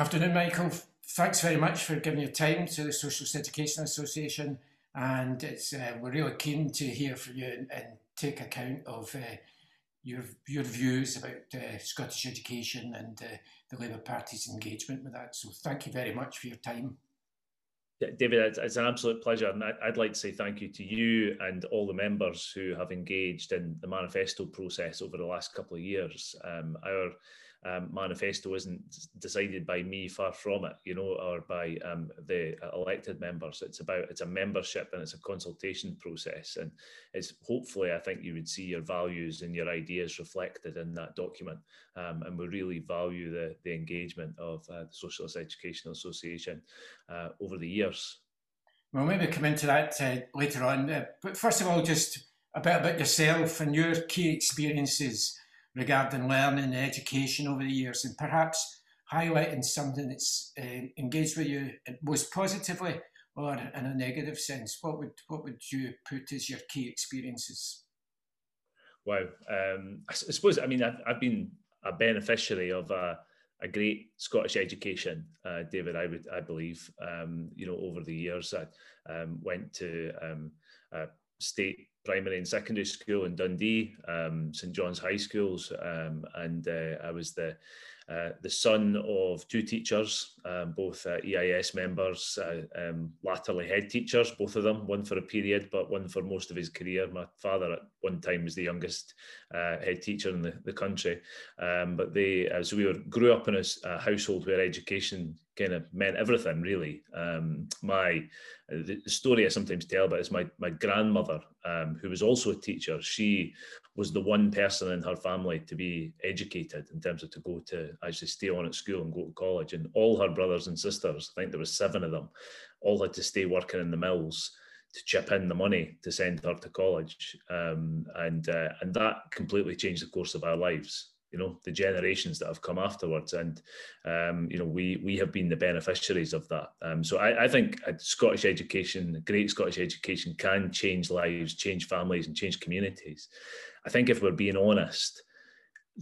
Afternoon, Michael. Thanks very much for giving your time to the Socialist Education Association, and it's uh, we're really keen to hear from you and, and take account of uh, your your views about uh, Scottish education and uh, the Labour Party's engagement with that. So, thank you very much for your time. David, it's an absolute pleasure. And I'd like to say thank you to you and all the members who have engaged in the manifesto process over the last couple of years. Um, our um, manifesto isn't decided by me, far from it, you know, or by um, the elected members. It's about it's a membership and it's a consultation process, and it's hopefully I think you would see your values and your ideas reflected in that document, um, and we really value the the engagement of uh, the Socialist Educational Association uh, over the years. We'll maybe come into that uh, later on, uh, but first of all, just a bit about yourself and your key experiences regarding learning and education over the years, and perhaps highlighting something that's uh, engaged with you most positively or in a negative sense. What would what would you put as your key experiences? Wow, um, I, I, suppose I mean I've, I've, been a beneficiary of a, a great Scottish education, uh, David. I would I believe um, you know over the years I um, went to um, state primary and secondary school in Dundee, um, St John's High Schools, um, and uh, I was the uh, the son of two teachers, um, both uh, EIS members, uh, um, latterly head teachers, both of them, one for a period, but one for most of his career. My father at one time was the youngest uh, head teacher in the, the country. Um, but they, so we were, grew up in a, a, household where education kind of meant everything, really. Um, my, the story I sometimes tell about is my, my grandmother, um, who was also a teacher, she was the one person in her family to be educated in terms of to go to actually stay on at school and go to college. And all her brothers and sisters, I think there was seven of them, all had to stay working in the mills to chip in the money to send her to college. Um, and uh, and that completely changed the course of our lives you know the generations that have come afterwards. And um, you know we we have been the beneficiaries of that. Um, so I, I think Scottish education great Scottish education can change lives change families and change communities. I think if we're being honest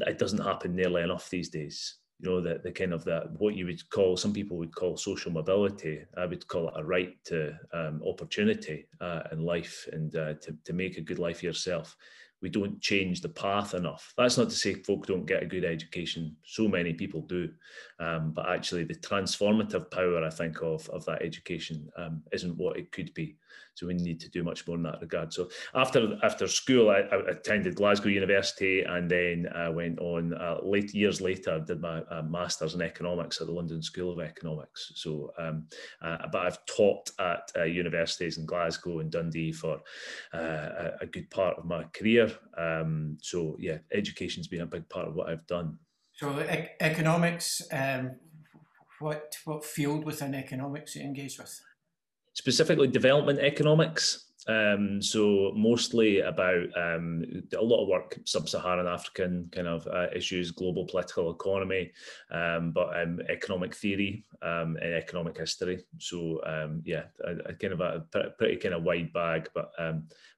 it doesn't happen nearly enough these days. You know the, the kind of that what you would call some people would call social mobility i would call it a right to um, opportunity uh, in life and uh, to, to make a good life for yourself we don't change the path enough. That's not to say folk don't get a good education. So many people do, um, but actually the transformative power I think of of that education um, isn't what it could be. So we need to do much more in that regard. So after after school, I, I attended Glasgow University and then I went on uh, late years later did my uh, masters in economics at the London School of Economics. So, um, uh, but I've taught at uh, universities in Glasgow and Dundee for uh, a, a, good part of my career. Um, so yeah, education's been a big part of what I've done. So e- economics. Um, what what field within economics you engage with? Specifically development economics. Um, so mostly about um, a lot of work sub-Saharan African kind of uh, issues, global political economy, um, but um, economic theory um, and economic history. So um, yeah, a, a, kind of a pretty kind of wide bag. But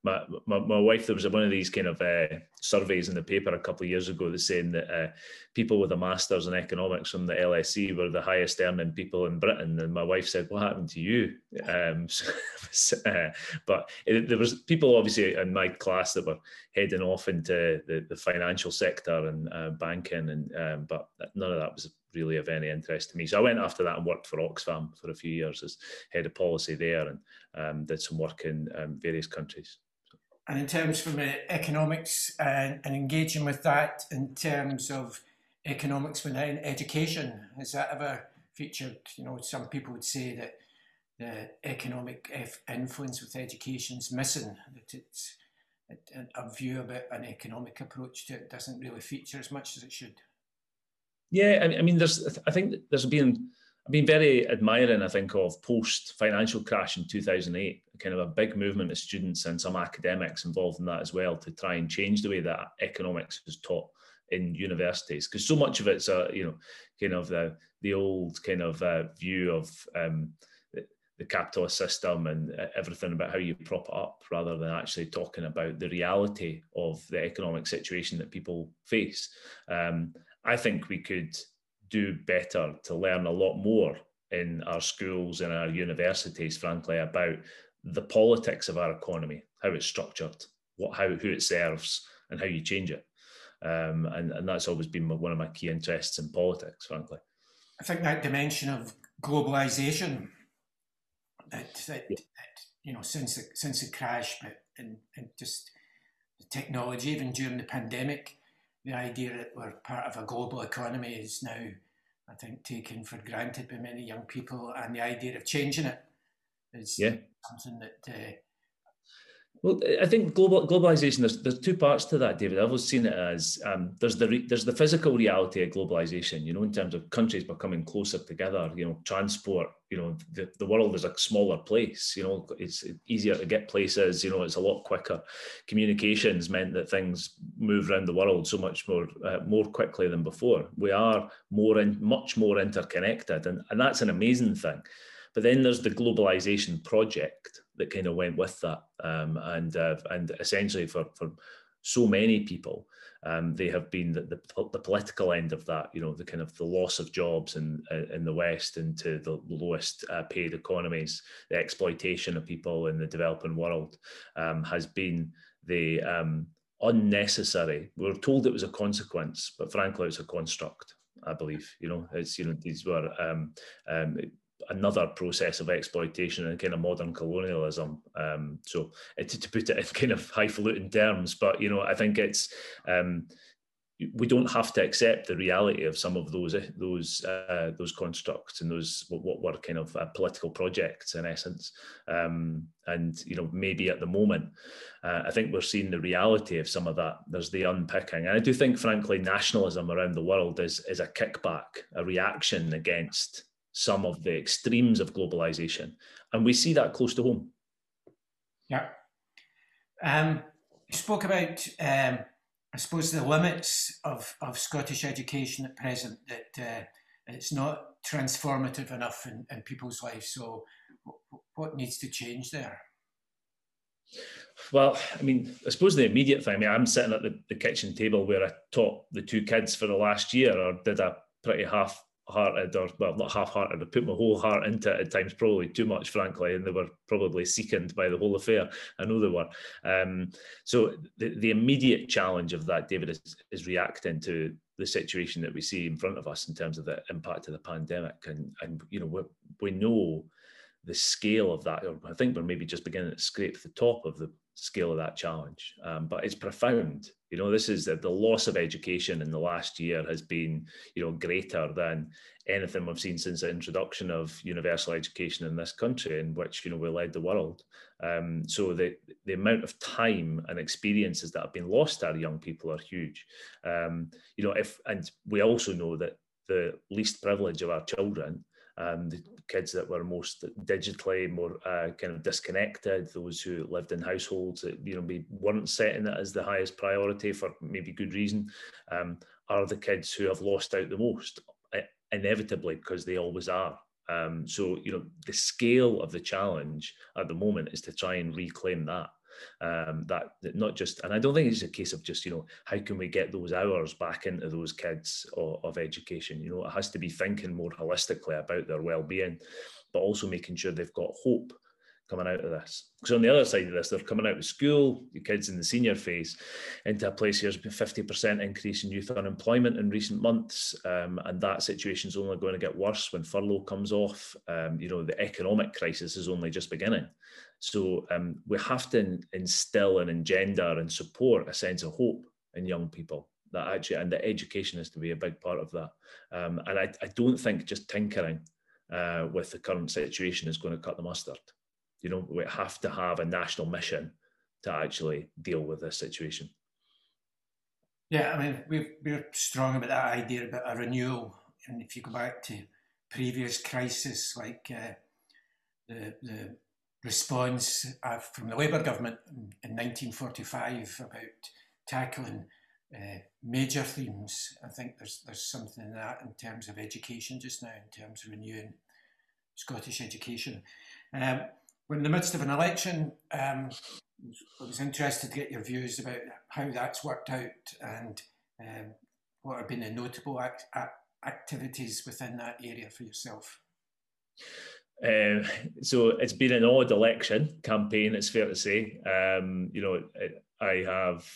my, my, my wife, there was one of these kind of uh, surveys in the paper a couple of years ago that saying that uh, people with a master's in economics from the LSE were the highest earning people in Britain. And my wife said, "What happened to you?" So, uh, but it, there was people obviously in my class that were heading off into the, the financial sector and uh, banking, and um, but none of that was really of any interest to me. So I went after that and worked for Oxfam for a few years as head of policy there, and um, did some work in um, various countries. And in terms from economics and, and engaging with that in terms of economics within education, has that ever featured? You know, some people would say that the economic influence with education is missing, that it's a view about an economic approach to it doesn't really feature as much as it should. Yeah, I mean, there's. I think there's been. I've been very admiring, I think, of post financial crash in 2008, kind of a big movement of students and some academics involved in that as well to try and change the way that economics is taught in universities. Because so much of it's a, you know, kind of the, the old kind of uh, view of um, the, capitalist system and uh, everything about how you prop it up rather than actually talking about the reality of the economic situation that people face. Um, I think we could do better to learn a lot more in our schools and our universities, frankly, about the politics of our economy, how it's structured, what how who it serves, and how you change it. Um, and, and that's always been one of my key interests in politics, frankly. I think that dimension of globalization that, that, yeah. that you know since the, since the crash, but and, and just the technology, even during the pandemic, the idea that we're part of a global economy is now, I think, taken for granted by many young people, and the idea of changing it is yeah. something that uh, well, I think global globalization. There's there's two parts to that, David. I've always seen it as um, there's the re, there's the physical reality of globalization. You know, in terms of countries becoming closer together. You know, transport. You know, the, the world is a smaller place. You know, it's easier to get places. You know, it's a lot quicker. Communications meant that things move around the world so much more uh, more quickly than before. We are more and much more interconnected, and and that's an amazing thing. But then there's the globalization project that kind of went with that, um, and uh, and essentially for for so many people, um, they have been the, the, the, political end of that. You know, the kind of the loss of jobs in in the West into the lowest uh, paid economies, the exploitation of people in the developing world um, has been the um, unnecessary. We are told it was a consequence, but frankly, it's a construct. I believe, you know, it's you know these were um, um, another process of exploitation and kind of modern colonialism. Um, so uh, to, to, put it in kind of highfalutin terms, but you know, I think it's um, we don't have to accept the reality of some of those eh, those uh, those constructs and those what, what were kind of uh, political projects in essence. Um, and you know, maybe at the moment, uh, I think we're seeing the reality of some of that. There's the unpicking, and I do think, frankly, nationalism around the world is is a kickback, a reaction against some of the extremes of globalization. And we see that close to home. Yeah. Um, you spoke about, um, I suppose, the limits of, of Scottish education at present, that uh, it's not transformative enough in, in people's lives. So, what needs to change there? Well, I mean, I suppose the immediate thing, I mean, I'm sitting at the, the kitchen table where I taught the two kids for the last year or did a pretty half hearted or well not half-hearted i put my whole heart into it at times probably too much frankly and they were probably sickened by the whole affair. I know they were. Um, so the, the immediate challenge of that david is, is reacting to the situation that we see in front of us in terms of the impact of the pandemic. And and you know we, we know the scale of that. I think we're maybe just beginning to scrape the top of the scale of that challenge. Um, but it's profound. You know, this is that the loss of education in the last year has been, you know, greater than anything we've seen since the introduction of universal education in this country, in which you know we led the world. Um, so the the amount of time and experiences that have been lost to our young people are huge. Um, you know, if and we also know that the least privilege of our children um, the kids that were most digitally more uh, kind of disconnected, those who lived in households that you know we weren't setting it as the highest priority for maybe good reason, um, are the kids who have lost out the most, inevitably because they always are. Um, so you know the scale of the challenge at the moment is to try and reclaim that um, that, that not just and i don't think it's a case of just you know how can we get those hours back into those kids of, of education you know it has to be thinking more holistically about their well-being but also making sure they've got hope coming out of this. Because on the other side of this, they're coming out of school, your kids in the senior phase, into a place here's been 50% increase in youth unemployment in recent months. Um, and that situation is only going to get worse when furlough comes off. Um, you know, the economic crisis is only just beginning. So um, we have to instill and engender and support a sense of hope in young people that actually, and the education is to be a big part of that. Um, and I, I, don't think just tinkering uh, with the current situation is going to cut the mustard. You know, we have to have a national mission to actually deal with this situation. Yeah, I mean, we're, we're strong about that idea about a renewal. And if you go back to previous crises like uh, the, the response uh, from the Labour government in 1945 about tackling uh, major themes. I think there's there's something in that in terms of education just now, in terms of renewing Scottish education. Um, we're in the midst of an election. Um, I was interested to get your views about how that's worked out and um, what have been the notable activities within that area for yourself? Uh, so it's been an odd election campaign. It's fair to say. Um, you know, I have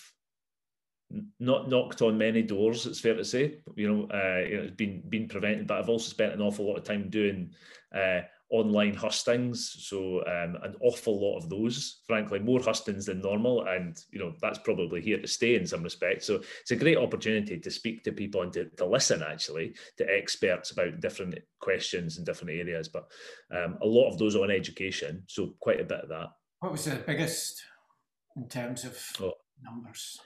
not knocked on many doors. It's fair to say. You know, uh, you know, it's been been prevented, but I've also spent an awful lot of time doing uh, online hustings. So um, an awful lot of those, frankly, more hustings than normal, and you know that's probably here to stay in some respects. So it's a great opportunity to speak to people and to, to listen actually to experts about different questions in different areas. But um, a lot of those on education, so quite a bit of that. What was the biggest in terms of oh. numbers?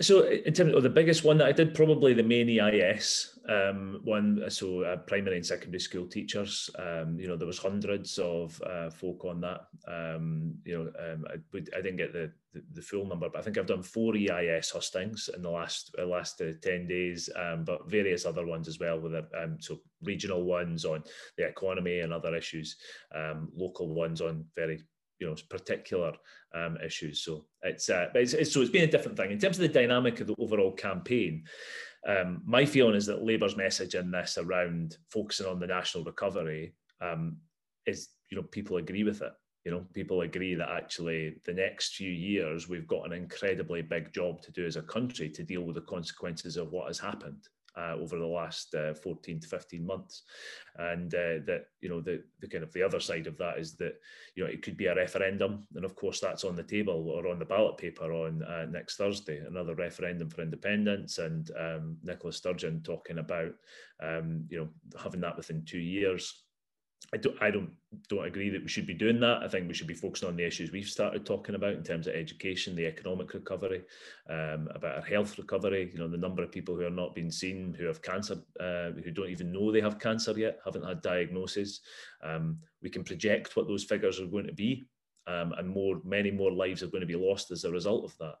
So in terms of the biggest one that I did, probably the main EIS um, one. So uh, primary and secondary school teachers. Um, you know, there was hundreds of uh, folk on that. Um, you know, um, I, I, didn't get the, the, the full number, but I think I've done four EIS hustings in the last uh, last uh, ten days, um, but various other ones as well. With um, so regional ones on the economy and other issues, local ones on very you know particular um, issues. So it's, uh, it's, it's, so it's been a different thing in terms of the dynamic of the overall campaign. Um, my feeling is that Labour's message in this around focusing on the national recovery um, is you know people agree with it. You know, people agree that actually the next few years we've got an incredibly big job to do as a country to deal with the consequences of what has happened uh, over the last uh, 14 to 15 months. And uh, that, you know, the, the kind of the other side of that is that, you know, it could be a referendum. And of course, that's on the table or on the ballot paper on uh, next Thursday, another referendum for independence. And um, Nicola Sturgeon talking about, um, you know, having that within two years. I don't, I don't, don't agree that we should be doing that. I think we should be focusing on the issues we've started talking about in terms of education, the economic recovery, um, about our health recovery. You know, the number of people who are not being seen, who have cancer, uh, who don't even know they have cancer yet, haven't had diagnosis. Um, we can project what those figures are going to be, um, and more, many more lives are going to be lost as a result of that.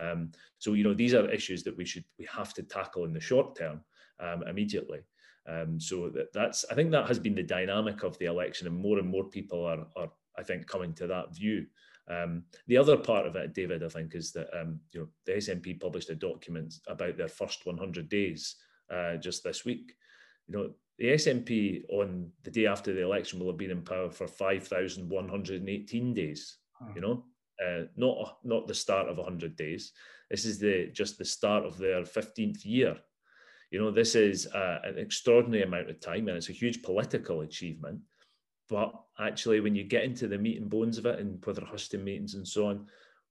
Um, so, you know, these are issues that we should, we have to tackle in the short term um, immediately. Um, so that, that's I think that has been the dynamic of the election, and more and more people are, are I think coming to that view. Um, the other part of it, David, I think, is that um, you know the SNP published a document about their first 100 days uh, just this week. You know, the SNP on the day after the election will have been in power for 5,118 days. You know, uh, not not the start of 100 days. This is the just the start of their 15th year you know, this is uh, an extraordinary amount of time and it's a huge political achievement. But actually, when you get into the meat and bones of it and Witherhuston meetings and so on,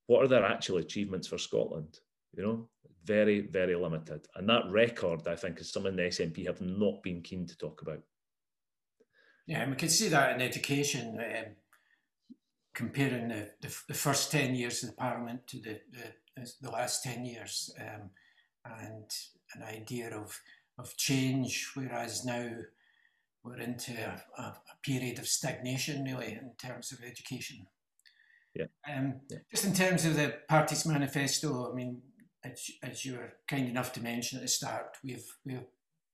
what are their actual achievements for Scotland? You know, very, very limited. And that record, I think, is something the SNP have not been keen to talk about. Yeah, and we can see that in education, um, comparing the, the, the, first 10 years of the Parliament to the, the, the last 10 years. Um, and an idea of, of change, whereas now we're into a, a, period of stagnation, really, in terms of education. Yeah. Um, yeah. Just in terms of the party's manifesto, I mean, as, as you were kind enough to mention at the start, we've we've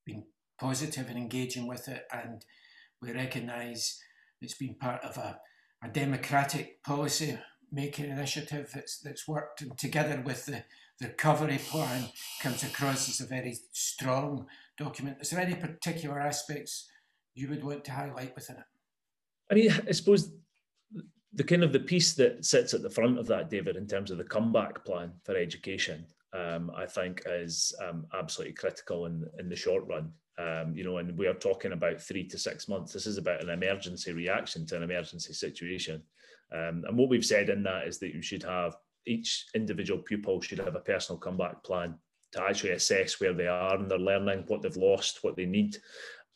been positive and engaging with it, and we recognise it's been part of a, a democratic policy making initiative that's that's worked and together with the the recovery plan comes across as a very strong document. Is there any particular aspects you would want to highlight within it? I mean, I suppose the kind of the piece that sits at the front of that, David, in terms of the comeback plan for education, um, I think is um, absolutely critical in in the short run. Um, you know, and we are talking about three to six months. This is about an emergency reaction to an emergency situation. Um, and what we've said in that is that you should have each individual pupil should have a personal comeback plan to actually assess where they are in their learning, what they've lost, what they need.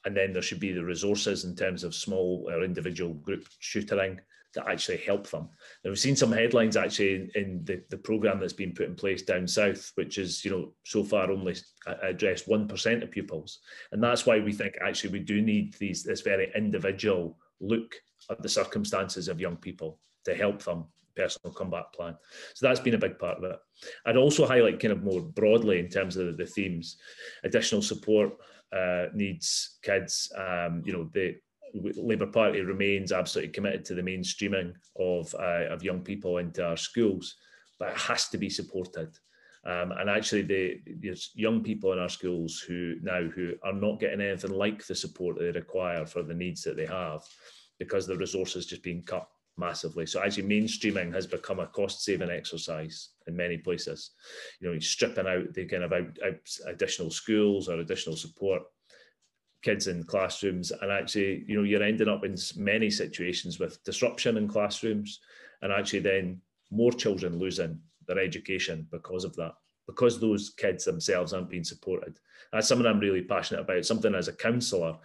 And then there should be the resources in terms of small or individual group tutoring to actually help them. Now we've seen some headlines actually in, in the, the programme that's been put in place down south, which is, you know, so far only addressed 1% of pupils. And that's why we think actually we do need these this very individual look at the circumstances of young people to help them personal comeback plan. So that's been a big part of it. I'd also highlight kind of more broadly in terms of the themes, additional support uh, needs kids. Um, you know, the Labour Party remains absolutely committed to the mainstreaming of uh, of young people into our schools, but it has to be supported. Um, and actually, the, there's young people in our schools who now who are not getting anything like the support they require for the needs that they have because the resources just being cut massively. So actually mainstreaming has become a cost saving exercise in many places. You know, you're stripping out the kind of out, out additional schools or additional support kids in classrooms and actually you know you're ending up in many situations with disruption in classrooms and actually then more children losing their education because of that because those kids themselves aren't being supported that's something i'm really passionate about something as a counsellor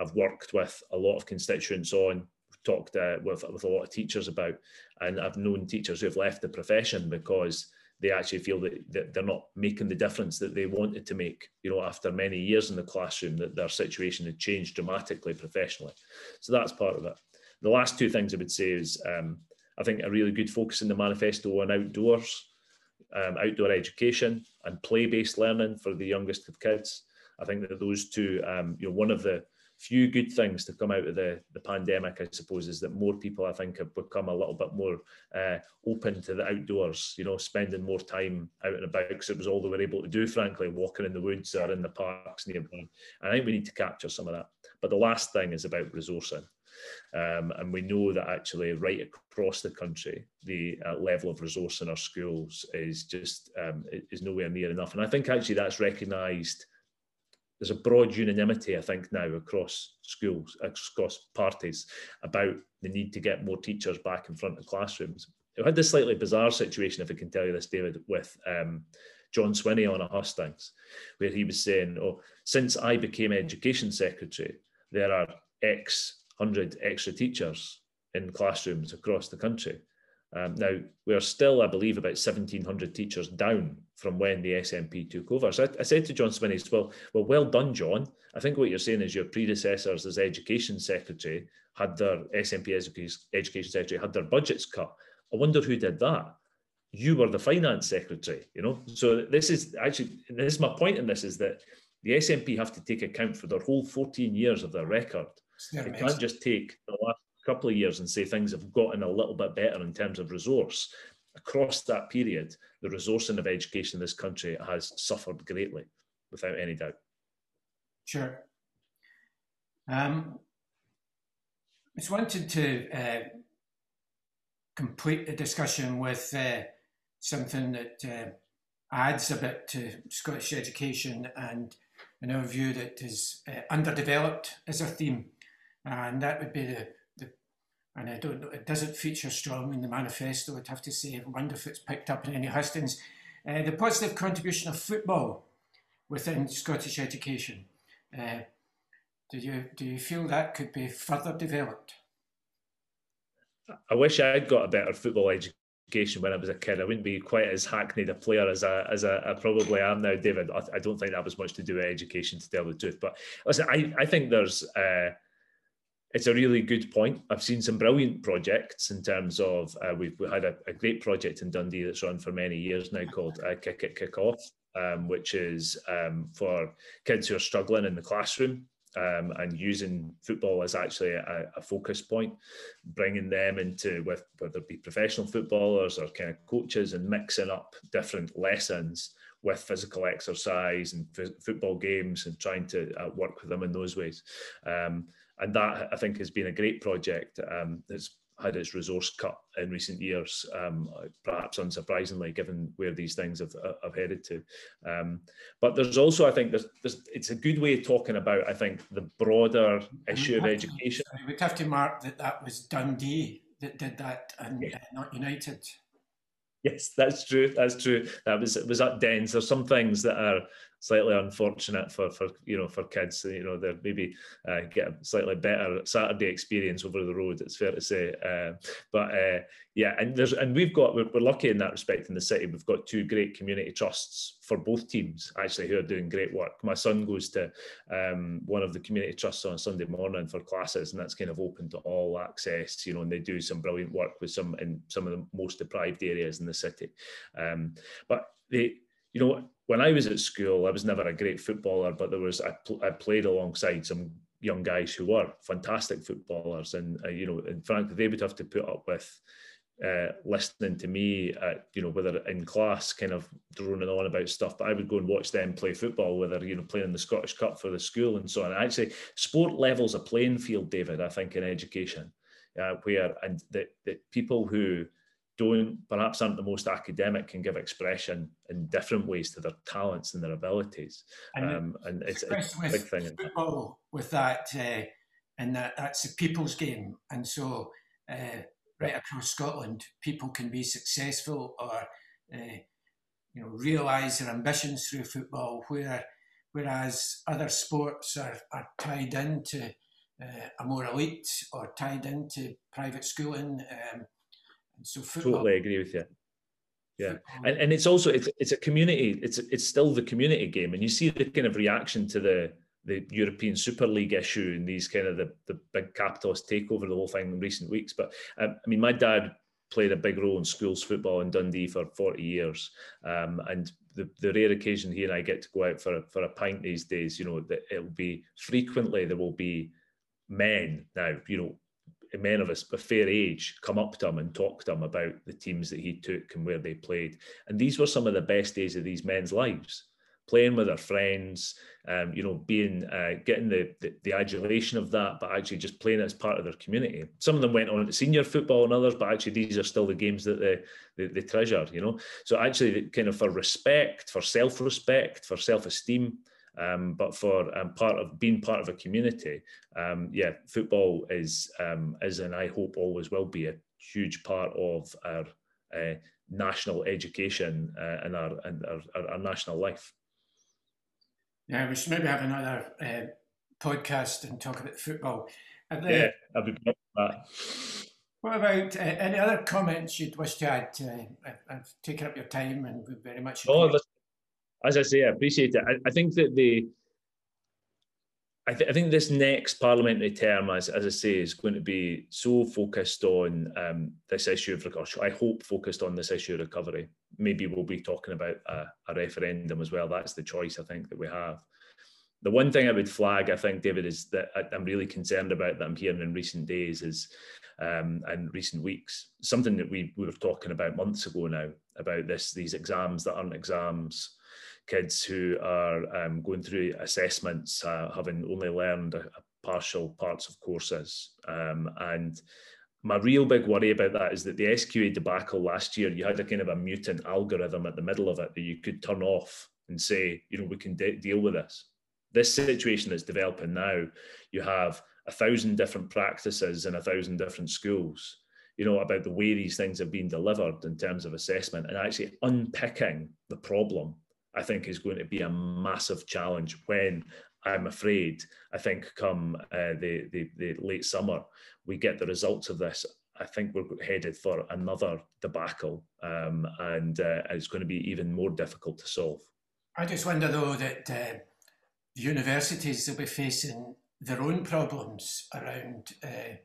i've worked with a lot of constituents on talked uh, with, with a lot of teachers about and i've known teachers who have left the profession because they actually feel that, that they're not making the difference that they wanted to make you know after many years in the classroom that their situation had changed dramatically professionally. So that's part of it. The last two things i would say is um, i think a really good focus in the manifesto on outdoors um, outdoor education and play-based learning for the youngest of kids. I think that those two um, you know one of the few good things to come out of the, the pandemic, I suppose, is that more people, I think, have become a little bit more uh, open to the outdoors, you know, spending more time out and about because it was all they were able to do, frankly, walking in the woods or in the parks nearby. And I think we need to capture some of that. But the last thing is about resourcing. Um, and we know that actually right across the country, the uh, level of resource in our schools is just um, is nowhere near enough. And I think actually that's recognised there's a broad unanimity, I think, now across schools, across parties, about the need to get more teachers back in front of classrooms. We had this slightly bizarre situation, if I can tell you this, David, with um, John Swinney on a hustings, where he was saying, "Oh, since I became education secretary, there are X hundred extra teachers in classrooms across the country." Um, now, we are still, I believe, about 1,700 teachers down from when the SNP took over. So I, I said to John Swinney, well, well, well done, John. I think what you're saying is your predecessors as education secretary had their SNP education secretary had their budgets cut. I wonder who did that. You were the finance secretary, you know. So this is actually this is my point in this is that the SNP have to take account for their whole 14 years of their record. They can't just take the last couple of years and say things have gotten a little bit better in terms of resource, across that period, the resourcing of education in this country has suffered greatly, without any doubt. Sure. Um, I just wanted to uh, complete the discussion with uh, something that uh, adds a bit to Scottish education and in our view that is uh, underdeveloped as a theme. And that would be the and I don't know, it doesn't feature strong in the manifesto, I'd have to say. I wonder if it's picked up in any hustings. Uh, the positive contribution of football within Scottish education. Uh, do you do you feel that could be further developed? I wish I'd got a better football education when I was a kid. I wouldn't be quite as hackneyed a player as I as I, I probably am now, David. I, I, don't think that was much to do with education, to tell the truth. But listen, I, I think there's uh, it's a really good point. I've seen some brilliant projects in terms of uh, we've we had a, a, great project in Dundee that's run for many years now called uh, Kick It Kick Off, um, which is um, for kids who are struggling in the classroom um, and using football as actually a, a, focus point, bringing them into with whether it be professional footballers or kind of coaches and mixing up different lessons with physical exercise and f- football games and trying to uh, work with them in those ways. Um, and that I think has been a great project um, that's had its resource cut in recent years, um, perhaps unsurprisingly, given where these things have, uh, have headed to. Um, but there's also, I think, there's, there's, it's a good way of talking about, I think, the broader issue of education. To, we'd have to mark that that was Dundee that did that and yeah. uh, not United. Yes, that's true. That's true. That was it was at Dens. There's some things that are slightly unfortunate for for you know for kids. You know, they maybe uh, get a slightly better Saturday experience over the road. It's fair to say, uh, but uh, yeah, and there's and we've got we're, we're, lucky in that respect in the city. We've got two great community trusts for both teams actually who are doing great work. My son goes to um, one of the community trusts on Sunday morning for classes, and that's kind of open to all access. You know, and they do some brilliant work with some in some of the most deprived areas in the city. Um, but they you know, when I was at school, I was never a great footballer, but there was I, pl- I played alongside some young guys who were fantastic footballers, and uh, you know, in fact, they would have to put up with uh, listening to me, at, you know, whether in class, kind of droning on about stuff, but I would go and watch them play football, whether, you know, playing in the Scottish Cup for the school and so on. Actually, sport levels a playing field, David, I think, in education, uh, where, and that people who don't, perhaps aren't the most academic can give expression in different ways to their talents and their abilities. And, um, and it's, it's, a big thing. Football with that, uh, and that, that's a people's game. And so, uh, right across Scotland, people can be successful or uh, you know realise their ambitions through football, where whereas other sports are, are tied into uh, a more elite or tied into private schooling. Um, so football, totally agree with you. Yeah, and, and it's also it's it's a community. It's it's still the community game, and you see the kind of reaction to the the European Super League issue and these kind of the, the big capitalist takeover the whole thing in recent weeks. But um, I mean, my dad played a big role in schools football in Dundee for 40 years. Um, and the, the rare occasion he and I get to go out for a, for a pint these days, you know, that it'll be frequently there will be men now, you know, men of a, fair age come up to him and talk to him about the teams that he took and where they played. And these were some of the best days of these men's lives playing with their friends, um, you know, being uh, getting the, the, the adulation of that, but actually just playing as part of their community. Some of them went on to senior football and others, but actually these are still the games that they, they, they treasure, you know. So actually, kind of for respect, for self-respect, for self-esteem. Um, but for um, part of being part of a community, um, yeah, football is um, is and I hope always will be a huge part of our uh, national education uh, and our and our, our, our national life. Yeah, we should maybe have another uh, podcast and talk about football. And, uh, yeah, I'd be that. What about uh, any other comments you'd wish to add? Uh, I've taken up your time and we very much. Oh, as I say, I appreciate it. I, I think that the I, th- I, think this next parliamentary term, as, as I say, is going to be so focused on um, this issue of recovery. I hope focused on this issue of recovery. Maybe we'll be talking about a, a, referendum as well. That's the choice I think that we have. The one thing I would flag, I think, David, is that I'm really concerned about that I'm hearing in recent days is um, and recent weeks. Something that we, we were talking about months ago now about this these exams that aren't exams kids who are um, going through assessments, uh, having only learned a, a partial parts of courses. Um, and my real big worry about that is that the SQA debacle last year, you had a kind of a mutant algorithm at the middle of it that you could turn off and say, you know, we can de- deal with this. This situation that's developing now, you have a thousand different practices in a thousand different schools, you know, about the way these things have been delivered in terms of assessment and actually unpicking the problem I think is going to be a massive challenge when I'm afraid, I think come uh, the, the, the late summer, we get the results of this. I think we're headed for another debacle, um, and uh, it's going to be even more difficult to solve. I just wonder, though, that uh, universities will be facing their own problems around uh,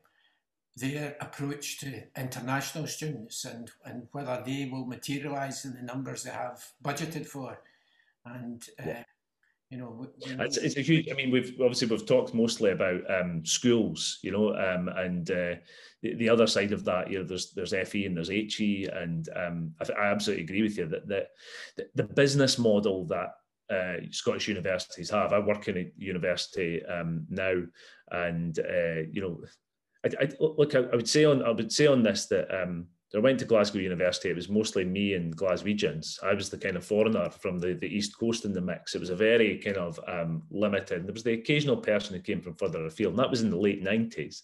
their approach to international students and, and whether they will materialise in the numbers they have budgeted for and uh, you know, it's, it's, a huge. I mean, we've obviously we've talked mostly about um, schools, you know, um, and uh, the, the other side of that, you know, there's there's FE and there's HE, and um, I, I, absolutely agree with you that the the business model that uh, Scottish universities have. I work in a university um, now, and uh, you know, I, I look. I, I, would say on I would say on this that um, I went to Glasgow University. It was mostly me and Glaswegians. I was the kind of foreigner from the, the East Coast in the mix. It was a very kind of um, limited. There was the occasional person who came from further afield, and that was in the late 90s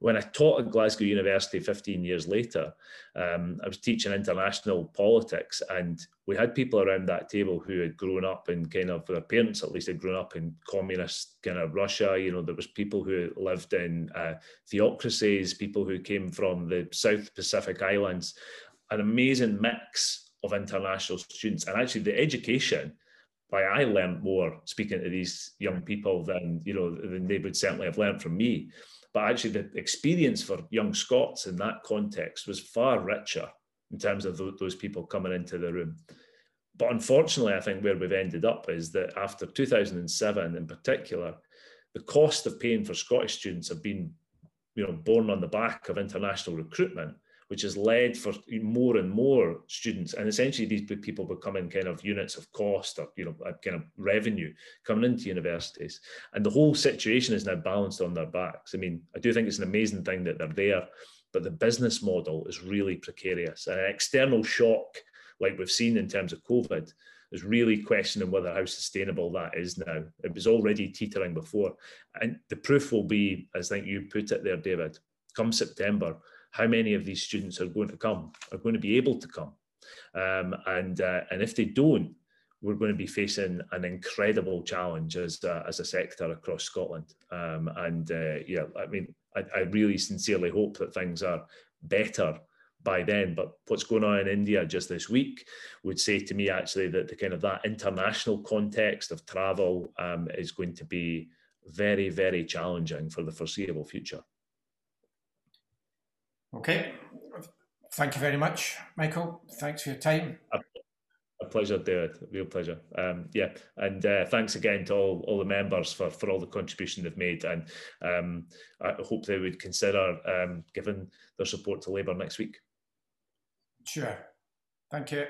when I taught at Glasgow University 15 years later, um, I was teaching international politics, and we had people around that table who had grown up in kind of their parents at least had grown up in communist kind of Russia. You know, there was people who lived in uh, theocracies, people who came from the South Pacific Islands, an amazing mix of international students, and actually the education why I learned more speaking to these young mm. people than you know than they would certainly have learned from me. But actually, the experience for young Scots in that context was far richer in terms of those people coming into the room. But unfortunately, I think where we've ended up is that after 2007 in particular, the cost of paying for Scottish students have been you know, borne on the back of international recruitment, which has led for more and more students, and essentially these people becoming kind of units of cost or you know kind of revenue coming into universities, and the whole situation is now balanced on their backs. I mean, I do think it's an amazing thing that they're there, but the business model is really precarious. An external shock, like we've seen in terms of COVID, is really questioning whether how sustainable that is now. It was already teetering before. And the proof will be, as I think you put it there, David, come September, how many of these students are going to come, are going to be able to come. Um, and, uh, and if they don't, we're going to be facing an incredible challenge as a, as a sector across Scotland. Um, and uh, yeah, I mean, I, I really sincerely hope that things are better by then. But what's going on in India just this week would say to me actually that the kind of that international context of travel um, is going to be very, very challenging for the foreseeable future. Okay. Thank you very much, Michael. Thanks for your time. A, pleasure, David. A real pleasure. Um, yeah, and uh, thanks again to all, all the members for, for all the contribution they've made. And um, I hope they would consider um, giving their support to Labour next week. Sure. Thank you.